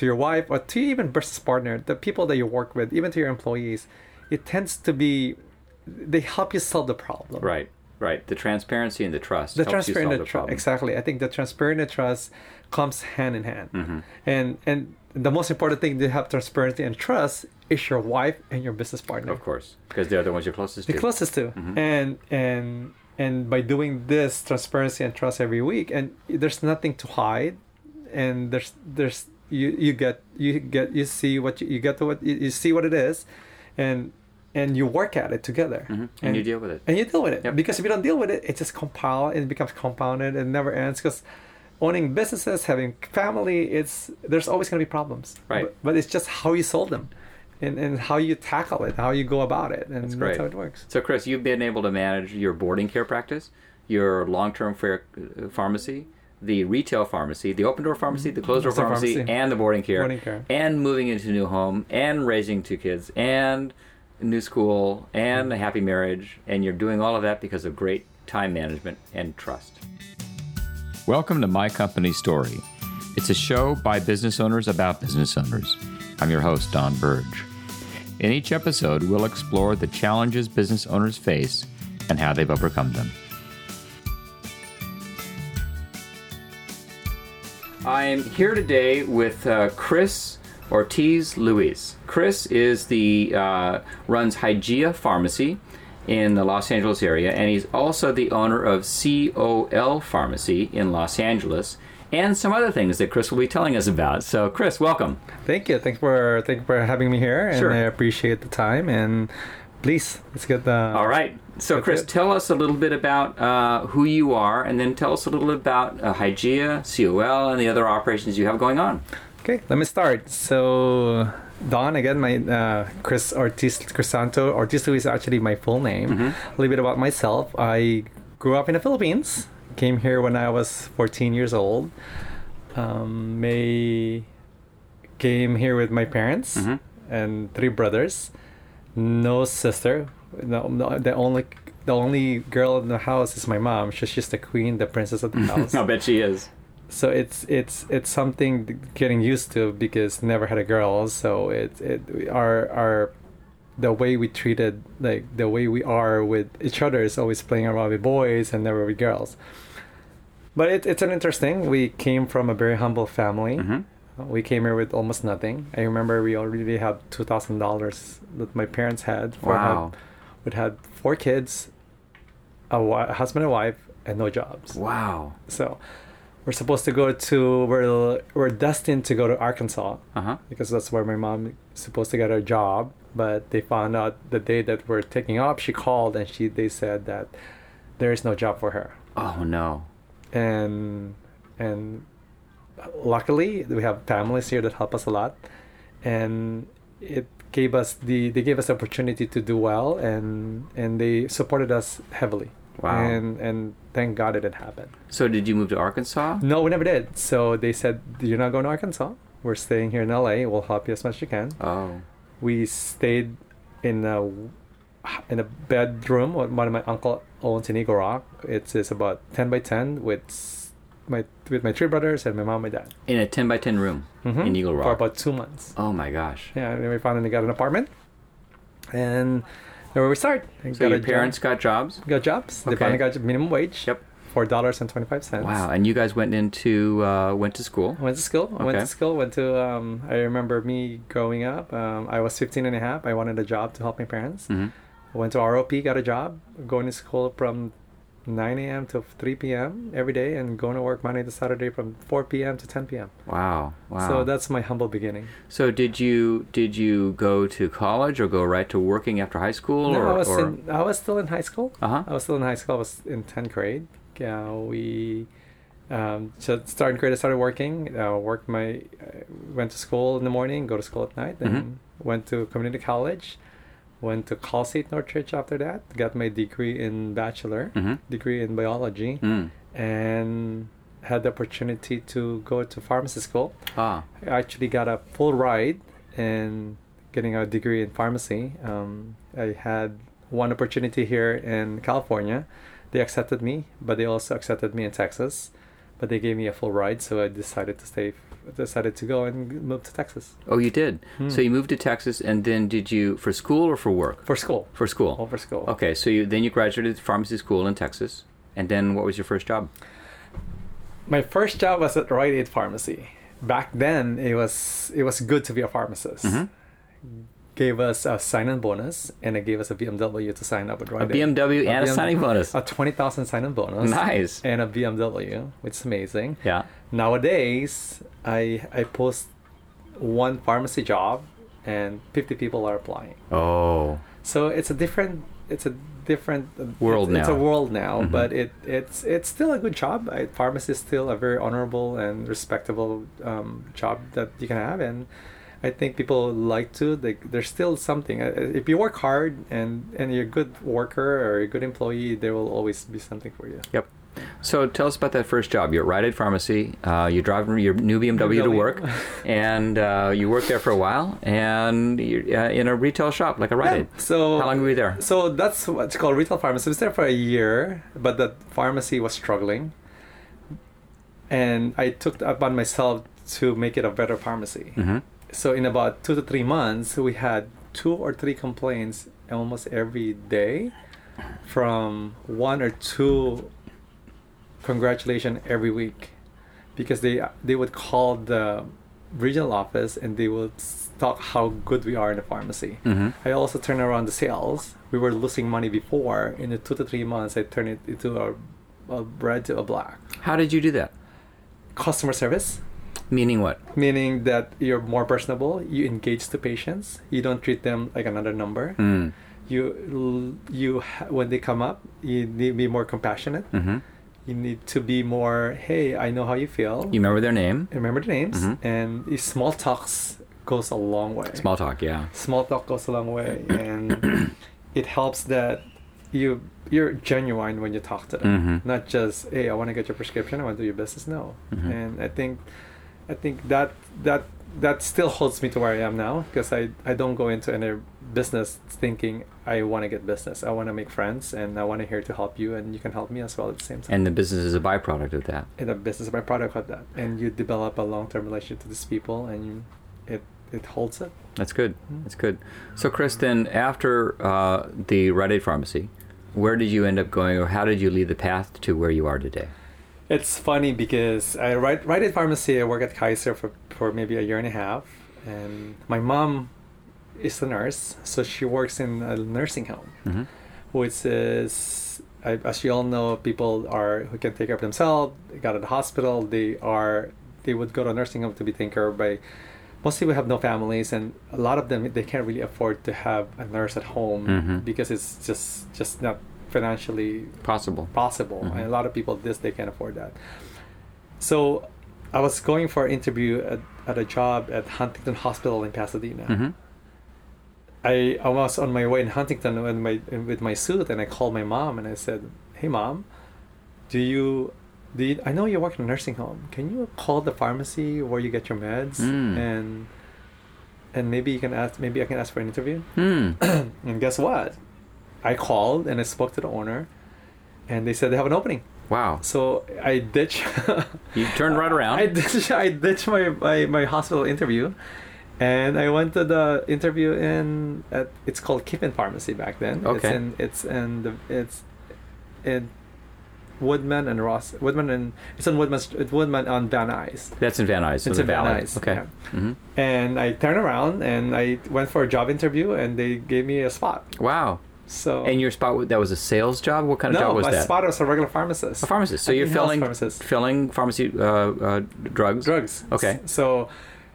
to your wife or to even business partner, the people that you work with, even to your employees, it tends to be they help you solve the problem. Right. Right. The transparency and the trust. The helps you transparent solve and the tr- problem. exactly. I think the transparency and trust comes hand in hand. Mm-hmm. And and the most important thing to have transparency and trust is your wife and your business partner. Of course, because they're the ones you're closest the to. The closest to Mm-hmm. and and and by doing this transparency and trust every week and there's nothing to hide and there's there's you you get you get you see what you, you get to what you, you see what it is and and you work at it together Mhm. And you deal with it. and you deal with it Yep. because if you don't deal with it it just compile it becomes compounded and never ends because owning businesses having family it's there's always going to be problems Right. but, but it's just how you solve them and, and how you tackle it how you go about it and that's, great. how it works So, Chris, you've been able to manage your boarding care practice, your long-term uh, pharmacy, the retail pharmacy, the open door pharmacy, the closed door pharmacy, pharmacy. and the boarding care, Boarding care. and moving into a new home, and raising two kids, and new school, and a happy marriage, and you're doing all of that because of great time management and trust. Welcome to My Company Story. It's a show by business owners about business owners. I'm your host, Don Burge. In each episode, we'll explore the challenges business owners face and how they've overcome them. I'm here today with uh, Chris Ortiz Luis. Chris is the uh, runs Hygia Pharmacy in the Los Angeles area, and he's also the owner of COL Pharmacy in Los Angeles, and some other things that Chris will be telling us about. So, Chris, welcome. Thank you. Thanks for thank you for having me here, and Sure. I appreciate the time. And please, let's get the. All right. So, Chris, it. tell us a little bit about uh, who you are, and then tell us a little bit about uh, Hygia, COL, and the other operations you have going on. Okay, let me start. So, Don, again, my uh, Chris Ortiz Crisanto. Ortiz is actually my full name. Mm-hmm. A little bit about myself. I grew up in the Philippines. Came here when I was 14 years old. Um, May came here with my parents Mhm. and three brothers. No sister. No, no, the only the only girl in the house is my mom. She's just the queen, the princess of the house I'll bet she is. so it's it's it's something getting used to because never had a girl so it it our our the way we treated like the way we are with each other is always playing around with boys and never with girls but it, it's an interesting we came from a very humble family Mhm. We came here with almost nothing i remember we already had $2000 that my parents had for Wow. we had four kids a, a husband and wife and no jobs Wow. so we're supposed to go to we're we're destined to go to Arkansas Uh huh. because that's where my mom is supposed to get her job. But they found out the day that we're taking off, she called and she they said that there is no job for her. Oh no. And and luckily we have families here that help us a lot, and it gave us the they gave us opportunity to do well and and they supported us heavily. Wow. And and thank God it didn't happen. So did you move to Arkansas? No, we never did. So they said, You're not going to Arkansas. We're staying here in LA. We'll help you as much as you can. Oh. We stayed in a in a bedroom. What one of my uncle owns in Eagle Rock. It's, it's about ten by ten with s- my with my three brothers and my mom and dad In a 10 by 10 room Mhm. in Eagle Rock for about two months. oh my gosh. Yeah, and then we finally got an apartment, and there we start. We So got your a parents job, got jobs? got jobs. They Okay. finally got minimum wage. Yep. Four dollars and twenty five cents. Wow. And you guys went into uh, went to school. I went to school. I went Okay. to school. Went to. Um, I remember me growing up. Um, I was 15 and a half. I wanted a job to help my parents. hmm Went to ROP, got a job, going to school from 9 a.m. to 3 p.m. every day, and going to work Monday to Saturday from 4 p.m. to 10 p.m. Wow. Wow. So that's my humble beginning. So did you did you go to college or go right to working after high school No, or, I was or in, I was still in high school. uh-huh. I was still in high school. I was in 10th grade. Yeah, we um, so starting grade. I started working. Uh, worked my uh, went to school in the morning, go to school at night, then Mm-hmm. went to community college. Went to Cal State Northridge after that. Got my degree in bachelor Mhm. degree in biology, Mm. and had the opportunity to go to pharmacy school. Ah. I actually got a full ride in getting a degree in pharmacy. Um, I had one opportunity here in California. They accepted me, but they also accepted me in Texas. But they gave me a full ride, so I decided to stay decided to go and move to Texas Oh, you did. So you moved to Texas, and then did you for school or for work? for school. For school. All for school. Okay, so you then you graduated pharmacy school in Texas, and then what was your first job? My first job was at Rite Aid Pharmacy. Back then, it was it was good to be a pharmacist. Mm-hmm. Gave us a sign-in bonus, and it gave us a BMW to sign up with A Rite Aid. BMW and a BMW signing bonus. A twenty thousand sign-in bonus. Nice. And a BMW, which is amazing. Yeah. Nowadays, I I post one pharmacy job, and fifty people are applying. Oh. So it's a different it's a different World it's, It's a world now, Mhm. but it it's it's still a good job. I, pharmacy is still a very honorable and respectable um, job that you can have, and I think people like to. They, there's still something. Uh, If you work hard and and you're a good worker or a good employee, there will always be something for you. Yep. So tell us about that first job. You're at Rite Aid Pharmacy. Uh, you drive your new BMW to work, and uh, you work there for a while, and you're uh, in a retail shop like a Rite Aid. So How long were you there? So that's what's called retail pharmacy. I was there for a year, but the pharmacy was struggling. And I took it upon myself to make it a better pharmacy. hmm So in about two to three months, we had two or three complaints almost every day from one or two congratulations every week because they they would call the regional office and they would talk how good we are in the pharmacy. hmm I also turn around the sales. We were losing money before. In the two to three months, I turned it into a, a red to a black. How did you do that? Customer service, Meaning what? meaning that you're more personable. You engage the patients. You don't treat them like another number. Mm. You you when they come up, you need to be more compassionate. hmm You need to be more. Hey, I know how you feel. You remember their name? remember the names, Mhm. and small talks goes a long way. Small talk, yeah. small talk goes a long way and it helps that you you're genuine when you talk to them Mhm. not just hey i want to get your prescription i want to do your business no Mhm. and i think i think that that that still holds me to where i am now because i i don't go into any business thinking i want to get business i want to make friends and i want to here to help you and you can help me as well at the same time And the business is a byproduct of that. And the business by product of that and you develop a long-term relationship to these people and you, it it holds it That's good. Mm. That's good. So, Chris, then after uh, the Rite Aid Pharmacy, where did you end up going, or how did you lead the path to where you are today? It's funny because I right right at pharmacy. I work at Kaiser for for maybe a year and a half, and my mom is a nurse, so she works in a nursing home, hmm which is I, as you all know, people are who can take care of themselves. They got to the hospital. They are they would go to a nursing home to be taken care of by. Most people have no families, and a lot of them they can't really afford to have a nurse at home Mhm. because it's just just not financially Possible. possible Mhm. and a lot of people this they can't afford that so i was going for an interview at, at a job at huntington hospital in pasadena hmm I, I was on my way in huntington with my with my suit and i called my mom and i said hey mom do you do you, i know you work in a nursing home can you call the pharmacy where you get your meds Mm. and and maybe you can ask maybe i can ask for an interview Hmm. and guess what i called and i spoke to the owner and they said they have an opening Wow. so I ditch. You turned right around. I ditch. I ditched my, my my hospital interview, and I went to the interview in at it's called Kippen Pharmacy back then. It's Okay. in it's in the it's in Woodman and Ross Woodman and it's on Woodman it's Woodman on Van Nuys. That's in Van Nuys. so It's in Van Nuys, Okay. yeah. hmm And I turned around and I went for a job interview and they gave me a spot. Wow. So And your spot that was a sales job. What kind of no, job was that? No, my spot was a regular pharmacist. A pharmacist. So you're filling pharmacist. filling pharmacy uh, uh, drugs. drugs. Okay. So,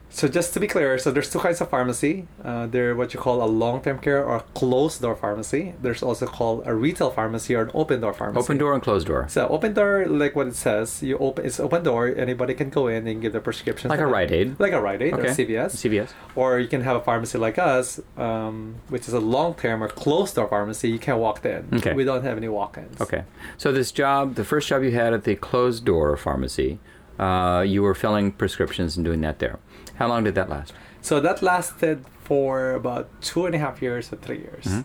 so just to be clear, so there's two kinds of pharmacy. Uh, they're what you call a long-term care or closed door pharmacy. There's also called a retail pharmacy or an open door pharmacy. Open door and closed door. So open door, like what it says, you open. It's open door. Anybody can go in and give their prescriptions. Like a Rite Aid. Like a Rite Aid Okay. or CVS. CVS. Or you can have a pharmacy like us, um, which is a long-term or closed door pharmacy. You can't walk in. Okay. We don't have any walk-ins. Okay. So this job, the first job you had at the closed door pharmacy, uh, you were filling prescriptions and doing that there. How long did that last? So that lasted for about two and a half years or three years. Mhm.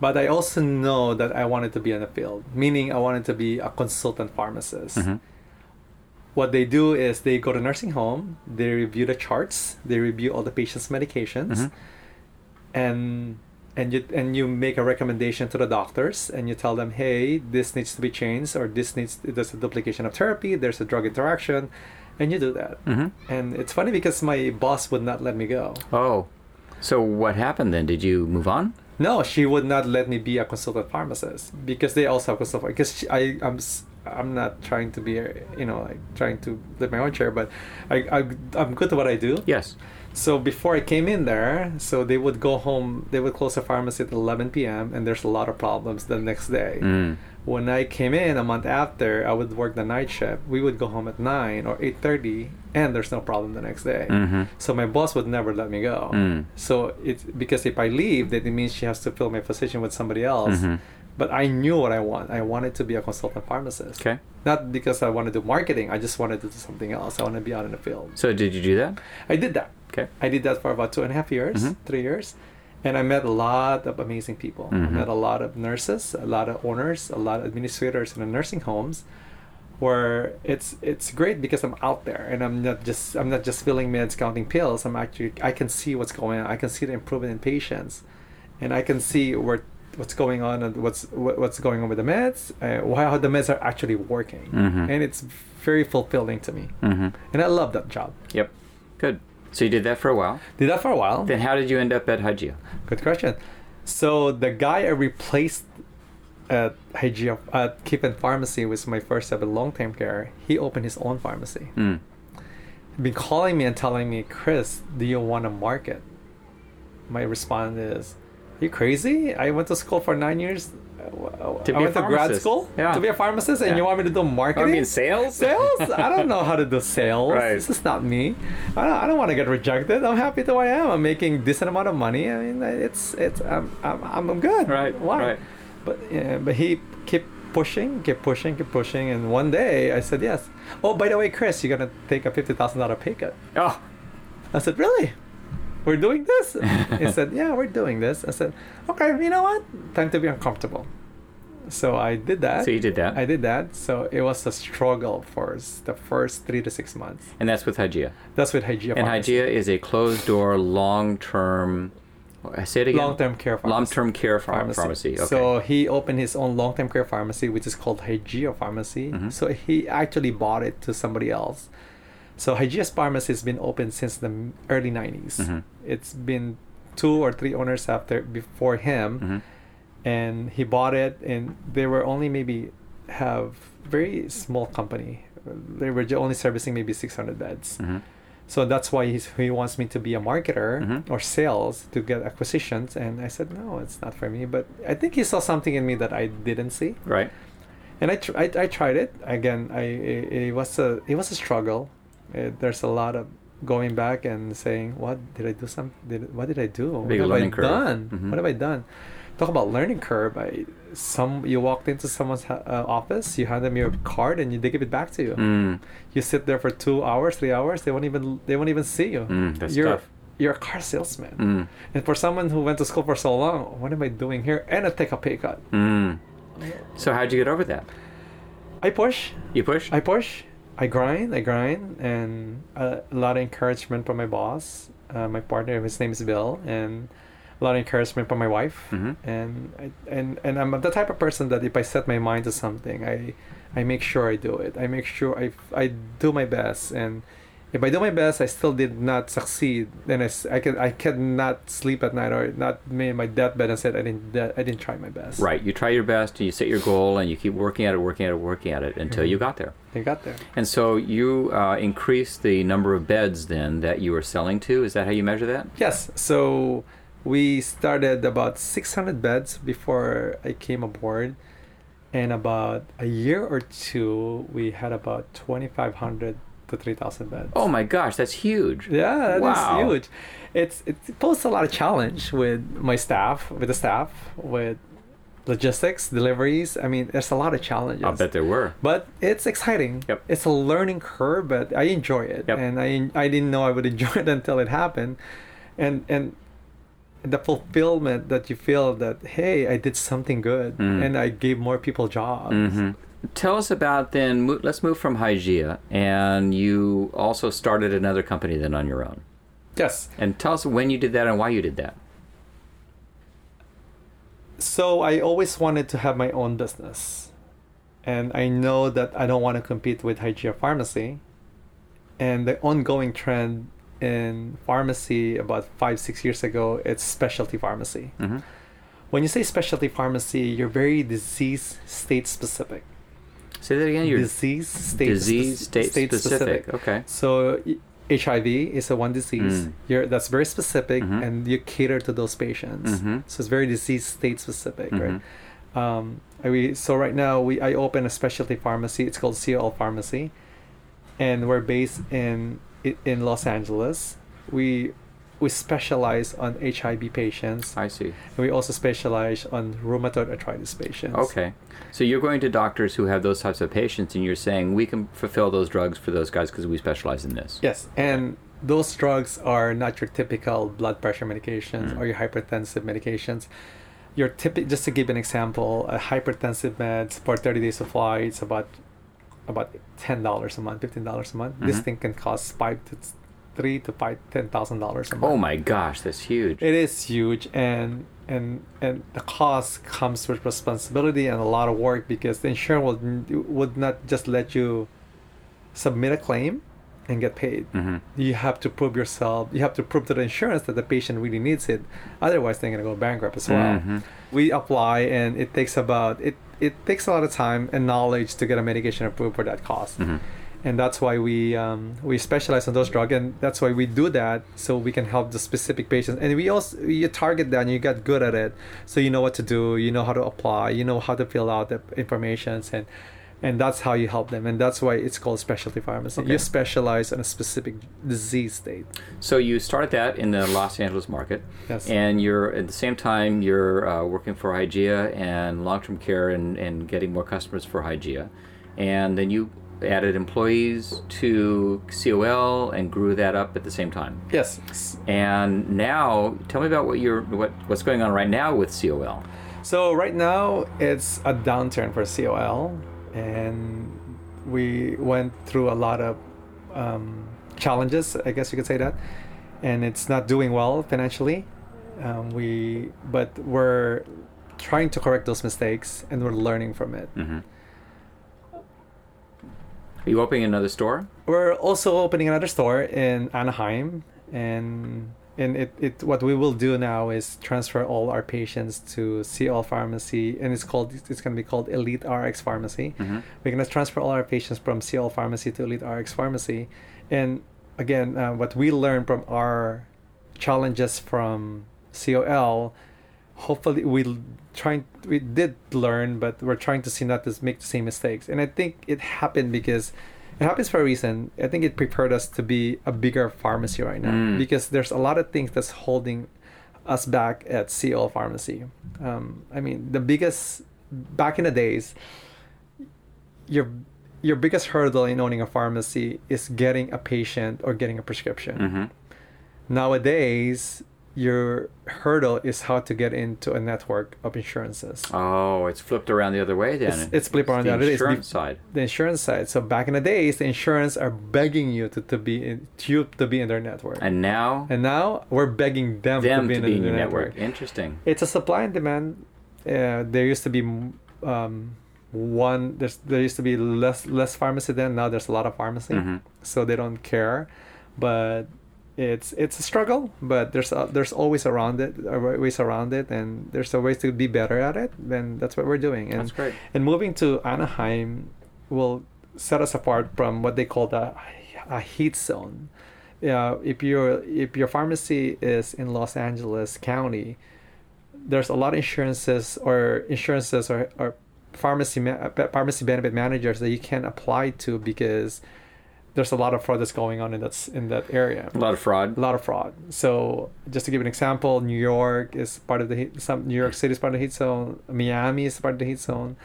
But I also know that I wanted to be in the field, meaning I wanted to be a consultant pharmacist. Mhm. what they do is they go to nursing home, they review the charts, they review all the patient's medications, Mhm. and and you and you make a recommendation to the doctors and you tell them, hey, this needs to be changed or this needs there's a duplication of therapy, there's a drug interaction, and you do that. hmm And it's funny because my boss would not let me go. Oh, so what happened then? Did you move on? No, she would not let me be a consultant pharmacist because they also have consultant. Because she- I, I'm, I'm not trying to be, you know, like trying to live my own chair, but I, I, I'm good at what I do. Yes. So before I came in there, so they would go home. They would close the pharmacy at 11 p.m. and there's a lot of problems the next day. Mm. When I came in a month after, I would work the night shift. We would go home at nine or 8:30, and there's no problem the next day. hmm So my boss would never let me go. Mm. So it's because if I leave, then it means she has to fill my position with somebody else. Mhm. But I knew what I want. I wanted to be a consultant pharmacist. Okay. Not because I wanted to do marketing. I just wanted to do something else. I want to be out in the field. So did you do that? I did that. Okay. I did that for about two and a half years, Mhm. three years. And I met a lot of amazing people. I Mhm. met a lot of nurses, a lot of owners, a lot of administrators in the nursing homes where it's it's great because I'm out there and I'm not just I'm not just filling meds, counting pills. I'm actually I can see what's going on. I can see the improvement in patients, and I can see where what's going on and what's what, what's going on with the meds, uh, how the meds are actually working, Mhm. and it's very fulfilling to me. hmm And I love that job. Yep. Good. So you did that for a while. Did that for a while. Then how did you end up at Hygia? Good question. So the guy I replaced at Hygia, at Kippen Pharmacy was my first job in long-term care. He opened his own pharmacy. Mm. He'd been calling me and telling me, Chris, do you want to market? My response is, you crazy? I went to school for nine years. Uh, To I be a to grad pharmacist. school Yeah. to be a pharmacist, and Yeah. you want me to do marketing? I mean, sales? Sales? I don't know how to do sales. Right. This is not me. I don't, I don't want to get rejected. I'm happy the way I am. I'm making decent amount of money. I mean, it's it's I'm I'm, I'm good. Right, Why? right. But yeah, but he kept pushing, kept pushing, kept pushing, and one day I said yes. Oh, by the way, Chris, you're gonna take a fifty thousand dollar pay cut. Oh. I said, really? We're doing this? he said, yeah, we're doing this. I said, okay, you know what? Time to be uncomfortable. So I did that. So you did that. I did that. So it was a struggle for the first three to six months. And that's with Hygia. That's with Hygia. And Pharmacy. Hygia is a closed door, long term. I say it again. Long-term care pharmacy. Long term care pharmacy. pharmacy. Okay. So he opened his own long-term care pharmacy, which is called Hygia Pharmacy. Mhm. So he actually bought it to somebody else. So Hygia's pharmacy has been open since the early 90s. Mhm. It's been two or three owners after before him, Mhm. And he bought it, and they were only maybe have very small company. They were only servicing maybe 600 beds. Mhm. So that's why he's, he wants me to be a marketer Mhm. or sales to get acquisitions. And I said, no, it's not for me. But I think he saw something in me that I didn't see. Right. And I, tr- I, I tried it again. I it, it was a it was a struggle. Uh there's a lot of going back and saying, what did I do? Some did what did I do? Big What have I curve. done? Mhm. What have I done? Talk about learning curve. I some you walked into someone's ha- uh, office, you hand them your card, and you, they give it back to you. Mm. You sit there for two hours, three hours. They won't even they won't even see you. Mm, that's you're tough. you're a car salesman. Mm. And for someone who went to school for so long, what am I doing here? And I take a pay cut. Mm. So how'd you get over that? I push. You push. I push. I grind. I grind, and uh, a lot of encouragement from my boss, uh, my partner. His name is Bill, and a lot of encouragement from my wife. Mhm. And I, and and I'm the type of person that if I set my mind to something, I I make sure I do it. I make sure I I do my best, and if I do my best, I still did not succeed, then I, I can I cannot sleep at night or not me in my deathbed and said I didn't I didn't try my best. Right. You try your best. and You set your goal, and you keep working at it, working at it, working at it until you Mhm. got there. You got there. And so you uh, increased the number of beds then that you were selling to. Is that how you measure that? Yes. So we started about 600 beds before I came aboard. And about a year or two, we had about 2,500 to 3,000 beds. Oh my gosh, that's huge. Yeah, that is Wow. huge. It's it poses a lot of challenge with my staff, with the staff, with logistics, deliveries. I mean, there's a lot of challenges. I'll bet there were. But it's exciting. Yep. It's a learning curve, but I enjoy it, Yep. and I I didn't know I would enjoy it until it happened, and and the fulfillment that you feel that hey I did something good Mm. and I gave more people jobs. Mhm. tell us about then. Let's move from Hygia, and you also started another company then on your own. Yes. And tell us when you did that and why you did that. So I always wanted to have my own business. And I know that I don't want to compete with Hygia Pharmacy. And the ongoing trend in pharmacy about five, six years ago, it's specialty pharmacy. hmm When you say specialty pharmacy, you're very disease state specific. Say that again. You're disease state disease spec- state, specific. Okay. So HIV is a one disease. Mm. You're, that's very specific, Mhm. and you cater to those patients. Mhm. So it's very disease state specific, right? Um, and we so right now we I open a specialty pharmacy. It's called CL Pharmacy, and we're based in in Los Angeles. We we specialize on HIV patients. I see. And we also specialize on rheumatoid arthritis patients. Okay. So you're going to doctors who have those types of patients, and you're saying we can fulfill those drugs for those guys because we specialize in this. Yes, and those drugs are not your typical blood pressure medications Mm. or your hypertensive medications. Your typical, just to give an example, a hypertensive meds for 30 day supply, it's about about ten dollars a month, fifteen dollars a month. This Mhm. thing can cost five to three to five ten thousand dollars a month. Oh my gosh, that's huge. It is huge, and and and the cost comes with responsibility and a lot of work because the insurance would would not just let you submit a claim and get paid. hmm You have to prove yourself. You have to prove to the insurance that the patient really needs it. Otherwise, they're gonna go bankrupt as well. Mhm. We apply, and it takes about it. It takes a lot of time and knowledge to get a medication approved for that cost. Hmm and that's why we um, we specialize on those drugs and that's why we do that so we can help the specific patients. And we also you target that and you get good at it so you know what to do you know how to apply you know how to fill out the informations and and that's how you help them and that's why it's called specialty pharmacy Okay. you specialize in a specific disease state So you started that in the Los Angeles market, Yes. and you're at the same time you're uh, working for Hygia and long-term care and, and getting more customers for Hygia, and then you added employees to COL and grew that up at the same time. yes And now, tell me about what you're what what's going on right now with COL. So right now it's a downturn for COL, and we went through a lot of um, challenges. I guess you could say that, and it's not doing well financially. Um, we but we're trying to correct those mistakes, and we're learning from it. hmm Are you opening another store? We're also opening another store in Anaheim, and and it, it what we will do now is transfer all our patients to CL Pharmacy, and it's called it's going to be called Elite RX Pharmacy. Mhm. We're going to transfer all our patients from CL Pharmacy to Elite RX Pharmacy, and again, uh, what we learned from our challenges from COL, hopefully we'll trying we did learn, but we're trying to see not to make the same mistakes. And I think it happened because it happens for a reason. I think it prepared us to be a bigger pharmacy right now Mm. because there's a lot of things that's holding us back at CL Pharmacy. Um, I mean, the biggest back in the days, your your biggest hurdle in owning a pharmacy is getting a patient or getting a prescription. hmm Nowadays, your hurdle is how to get into a network of insurances. Oh, it's flipped around the other way then. It's- it's flipped around the the other way. It's insurance side. The insurance side. So back in the days, the insurance are begging you to, to be in to, to be in their network. And now And now we're begging them, them to be to in, be in the your network. network. Interesting. It's a supply and demand. Uh, there used to be um, one. There's there used to be less less pharmacy then. Now there's a lot of pharmacy, Mhm. so they don't care. But it's it's a struggle. But there's a, there's always around it, uh, ways around it, and there's a ways to be better at it. Then that's what we're doing. And That's great. and moving to Anaheim will set us apart from what they call the a heat zone. Yeah, if your if your pharmacy is in Los Angeles County, there's a lot of insurances or insurances or, or pharmacy ma- uh, pharmacy benefit managers that you can apply to because there's a lot of fraud that's going on in that in that area A lot of fraud. a lot of fraud. So just to give an example, New York is part of the heat. Some New York City is part of the heat zone. Miami is part of the heat zone.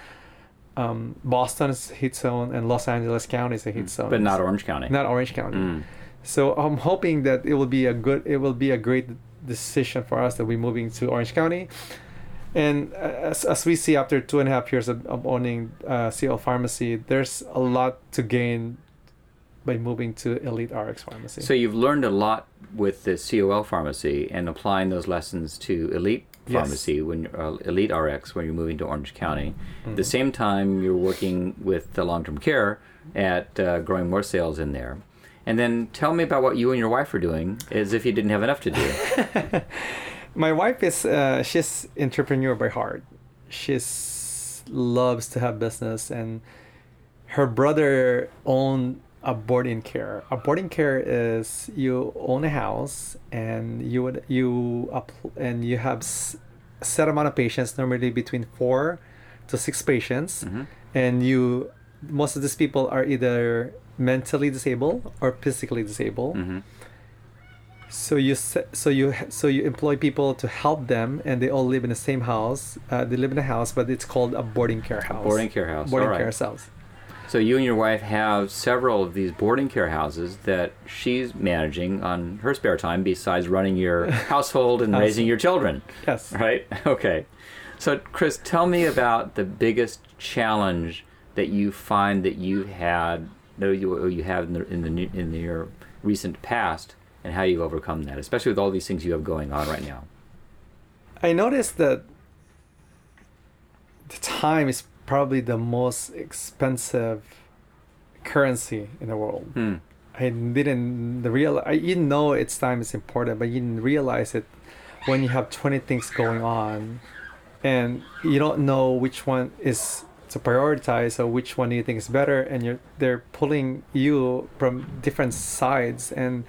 Um, Boston is heat zone, and Los Angeles County is a heat zone. Mm. But not Orange County. Not Orange County. Mm. So I'm hoping that it will be a good. It will be a great decision for us that we're moving to Orange County. And as, as we see after two and a half years of, of owning uh, CL Pharmacy, there's a lot to gain by moving to Elite RX Pharmacy. So you've learned a lot with the COL pharmacy and applying those lessons to Elite Yes. Pharmacy when uh, Elite RX when you're moving to Orange County. At Mhm. the same time, you're working with the long-term care at uh, growing more sales in there. And then tell me about what you and your wife are doing, as if you didn't have enough to do. My wife is uh, she's entrepreneur by heart. She's loves to have business, and her brother owned a boarding care. A boarding care is you own a house and you would you up and you have s- set amount of patients, normally between four to six patients, Mhm. and you most of these people are either mentally disabled or physically disabled. hmm So you so you so you employ people to help them, and they all live in the same house. Uh, they live in a house, but it's called a boarding care house. Boarding care house. Boarding right. care house. So you and your wife have several of these boarding care houses that she's managing on her spare time, besides running your household and raising your children. Yes. Right. Okay. So, Chris, tell me about the biggest challenge that you find that you've had, no, you you have in the in the in your recent past, and how you've overcome that, especially with all these things you have going on right now. I noticed that the time is probably the most expensive currency in the world. Hmm. I didn't real. I you know its time is important, but you didn't realize it when you have twenty things going on, and you don't know which one is to prioritize or which one you think is better, and you're they're pulling you from different sides, and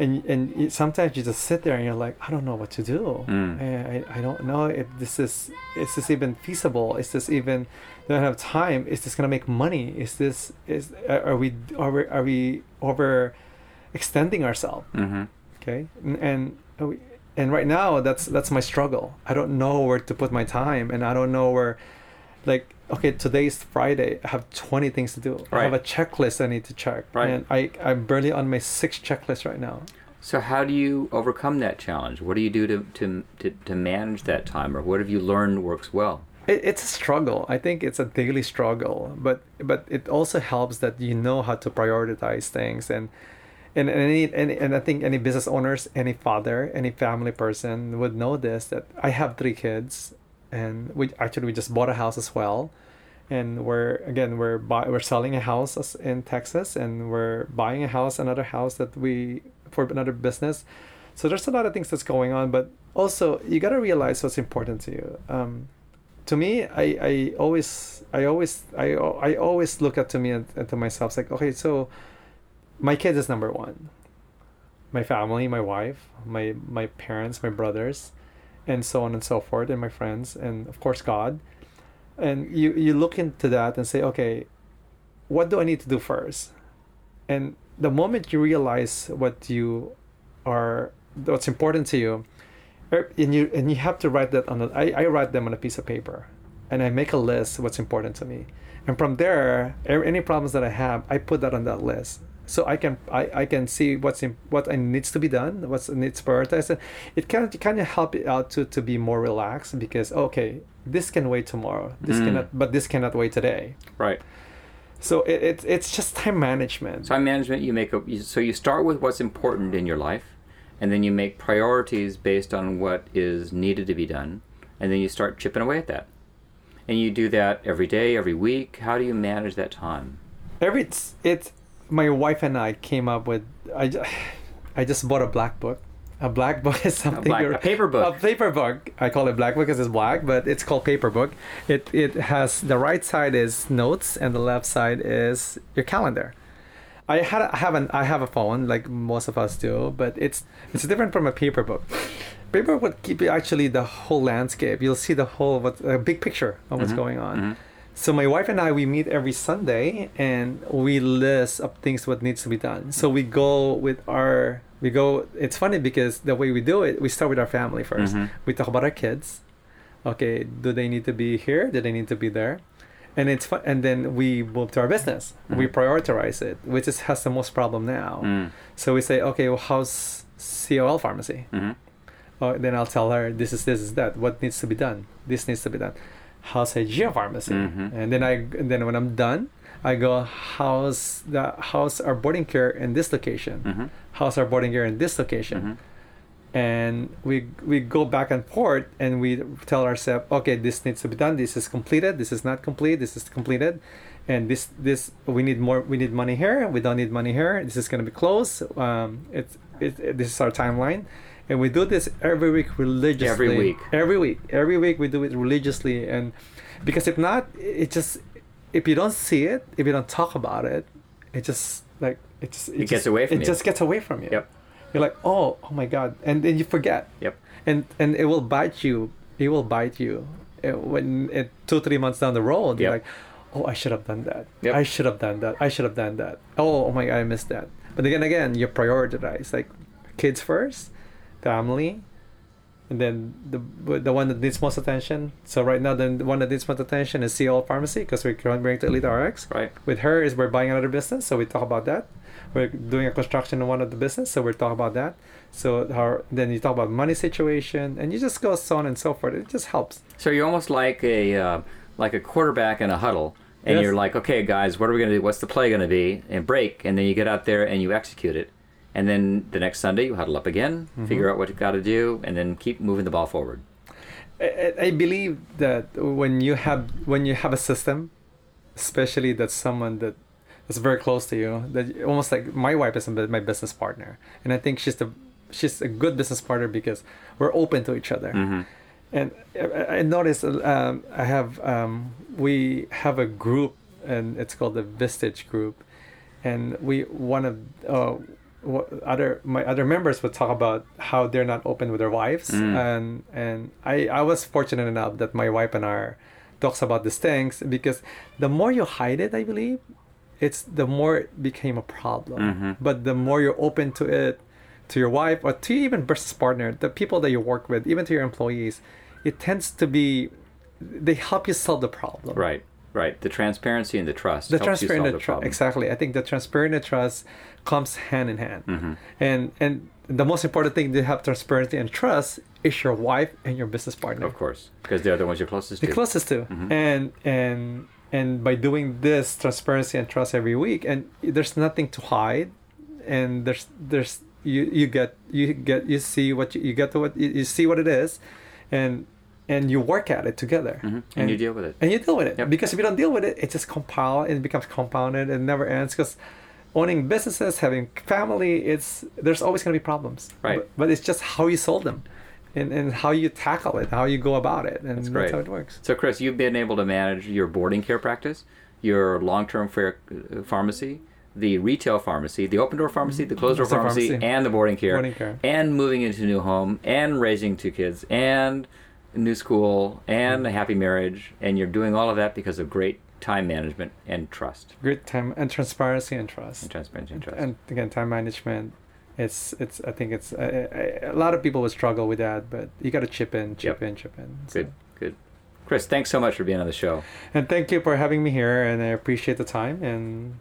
and and you, sometimes you just sit there and you're like, I don't know what to do. Mm. I, I I don't know if this is is this even feasible? Is this even do I have time? Is this gonna make money? Is this is are we are we, are we over extending ourselves? Mm-hmm. Okay, and and, we- and right now that's that's my struggle. I don't know where to put my time, and I don't know where, like, okay, today's Friday. I have twenty things to do. I have a checklist I need to check, Right. and I I'm barely on my sixth checklist right now. So, how do you overcome that challenge? What do you do to to to, to manage that time, or what have you learned works well? It, it's a struggle. I think it's a daily struggle, but but it also helps that you know how to prioritize things and. And, and, any, and, and I think any business owners, any father, any family person would know this that I have three kids, and we actually we just bought a house as well, and we're again we're buy, we're selling a house in Texas, and we're buying a house, another house that we for another business. So there's a lot of things that's going on, but also you gotta realize what's important to you. Um, to me, I, I always I always I, I always look at to me and, and to myself it's like okay, so my kids is number one. My family, my wife, my my parents, my brothers, and so on and so forth, and my friends, and of course God. And you you look into that and say, okay, what do I need to do first? And the moment you realize what you are, what's important to you, er, and you and you have to write that on a, I, I write them on a piece of paper, and I make a list what's important to me, and from there, er, any problems that I have, I put that on that list, so I can I, I can see what's in, what needs to be done, what's needs prioritized. And It can kind of help it out to to be more relaxed because okay, this can wait tomorrow, this Mm. cannot, but this cannot wait today. Right. So it, it it's just time management. Time management. You make a so you start with what's important in your life, and then you make priorities based on what is needed to be done, and then you start chipping away at that. And you do that every day, every week. How do you manage that time? Every it's, it's my wife and I came up with I, I just bought a black book. A black book is something black- you're- a paper book. A paper book. I call it black book because it's black, but it's called paper book. It it has the right side is notes and the left side is your calendar. I had a, I have an I have a phone like most of us do, but it's it's different from a paper book. Paper would keep actually the whole landscape. You'll see the whole what a big picture of what's Mhm, going on. mhm. So my wife and I we meet every Sunday and we list up things what needs to be done. So we go with our we go it's funny because the way we do it, we start with our family 1st Mhm. We talk about our kids. Okay, do they need to be here? Do they need to be there? And it's fun and then we move to our business. We Mhm. prioritize it, which is has the most problem now. Mm. So we say, okay, well how's COL pharmacy? hmm oh, then I'll tell her this is this is that. What needs to be done? This needs to be done. How's Hygia Pharmacy? Mhm. And then I and then when I'm done, I go how's the how's our boarding care in this location? Mm-hmm. How's our boarding care in this location? Mhm. and we we go back and forth and we tell ourselves okay this needs to be done this is completed this is not complete this is completed and this this we need more we need money here we don't need money here this is going to be closed um it's it, it- this is our timeline and we do this every week religiously. Every week. every week. Every week we do it religiously. And because if not it just if you don't see it if you don't talk about it it just like it just It gets just- away from it you. just gets away from you. Yep. you're like oh oh my god. And then you forget. Yep. and and it will bite you. It will bite you. When it two three months down the road you're like oh i should have done that. Yep. i should have done that. I should have done that. Oh, oh my god i missed that. But again again you prioritize like kids first family and then the the one that needs most attention so right now the one that needs most attention is CL Pharmacy because we're going to Elite RX Right. with her is we're buying another business so we talk about that we're doing a construction in one of the business so we're talking about that so her, then you talk about money situation and you just go so on and so forth it just helps So you're almost like a uh, like a quarterback in a huddle, and Yes. you're like, okay, guys, what are we gonna do? What's the play gonna be? And break, and then you get out there and you execute it, and then the next Sunday you huddle up again, Mm-hmm. figure out what you've got to do, and then keep moving the ball forward. I, I- believe that when you have when you have a system especially that someone that is very close to you that almost like my wife is my business partner and i think she's the she's a good business partner because we're open to each other Mm-hmm. and I, I noticed um, I have um, we have a group and it's called the Vistage group, and we one of uh, other my other members would talk about how they're not open with their wives Mm. and and I I was fortunate enough that my wife and I talks about these things because the more you hide it I believe it's the more it became a problem Mhm. but the more you're open to it to your wife or to even business partner, the people that you work with, even to your employees, it tends to be they help you solve the problem. Right. Right. The transparency and the trust. The you and the. Exactly. I think the transparent and trust comes hand in hand. Mhm. And and the most important thing to have transparency and trust is your wife and your business partner. Of course, because they're the ones you're closest the to. closest to Mhm. and and and by doing this transparency and trust every week and there's nothing to hide and there's there's you you get you get you see what you, you get to what you, you see what it is and and you work at it together Mhm. And, you deal with it. and you deal with it Yep. because if you don't deal with it it just compile it becomes compounded and never ends because owning businesses having family it's there's always going to be problems Right. but, but it's just how you solve them and, and how you tackle it how you go about it and That's that's, how it works So, Chris, you've been able to manage your boarding care practice, your long-term fair uh, pharmacy, the retail pharmacy, the open door pharmacy, the closed door pharmacy, pharmacy. and the boarding care, Boarding care. and moving into a new home, and raising two kids, and new school, and a happy marriage, and you're doing all of that because of great time management and trust, great time and transparency and trust and transparency and trust. and again time management it's it's i think it's a, a lot of people would struggle with that but you got to chip in chip Yep. in chip in So- good, good. Chris, thanks so much for being on the show. and thank you for having me here and i appreciate the time and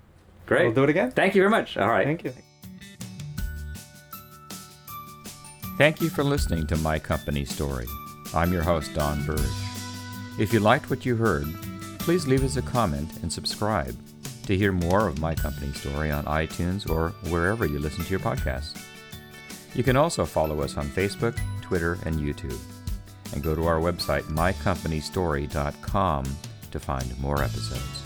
Great. we'll do it again Thank you very much. All right. thank you Thank you for listening to My Company Story. I'm your host, Don Burge. If you liked what you heard, please leave us a comment and subscribe to hear more of My Company Story on iTunes or wherever you listen to your podcasts. You can also follow us on Facebook, Twitter, and YouTube. And go to our website, mycompanystory.com, to find more episodes.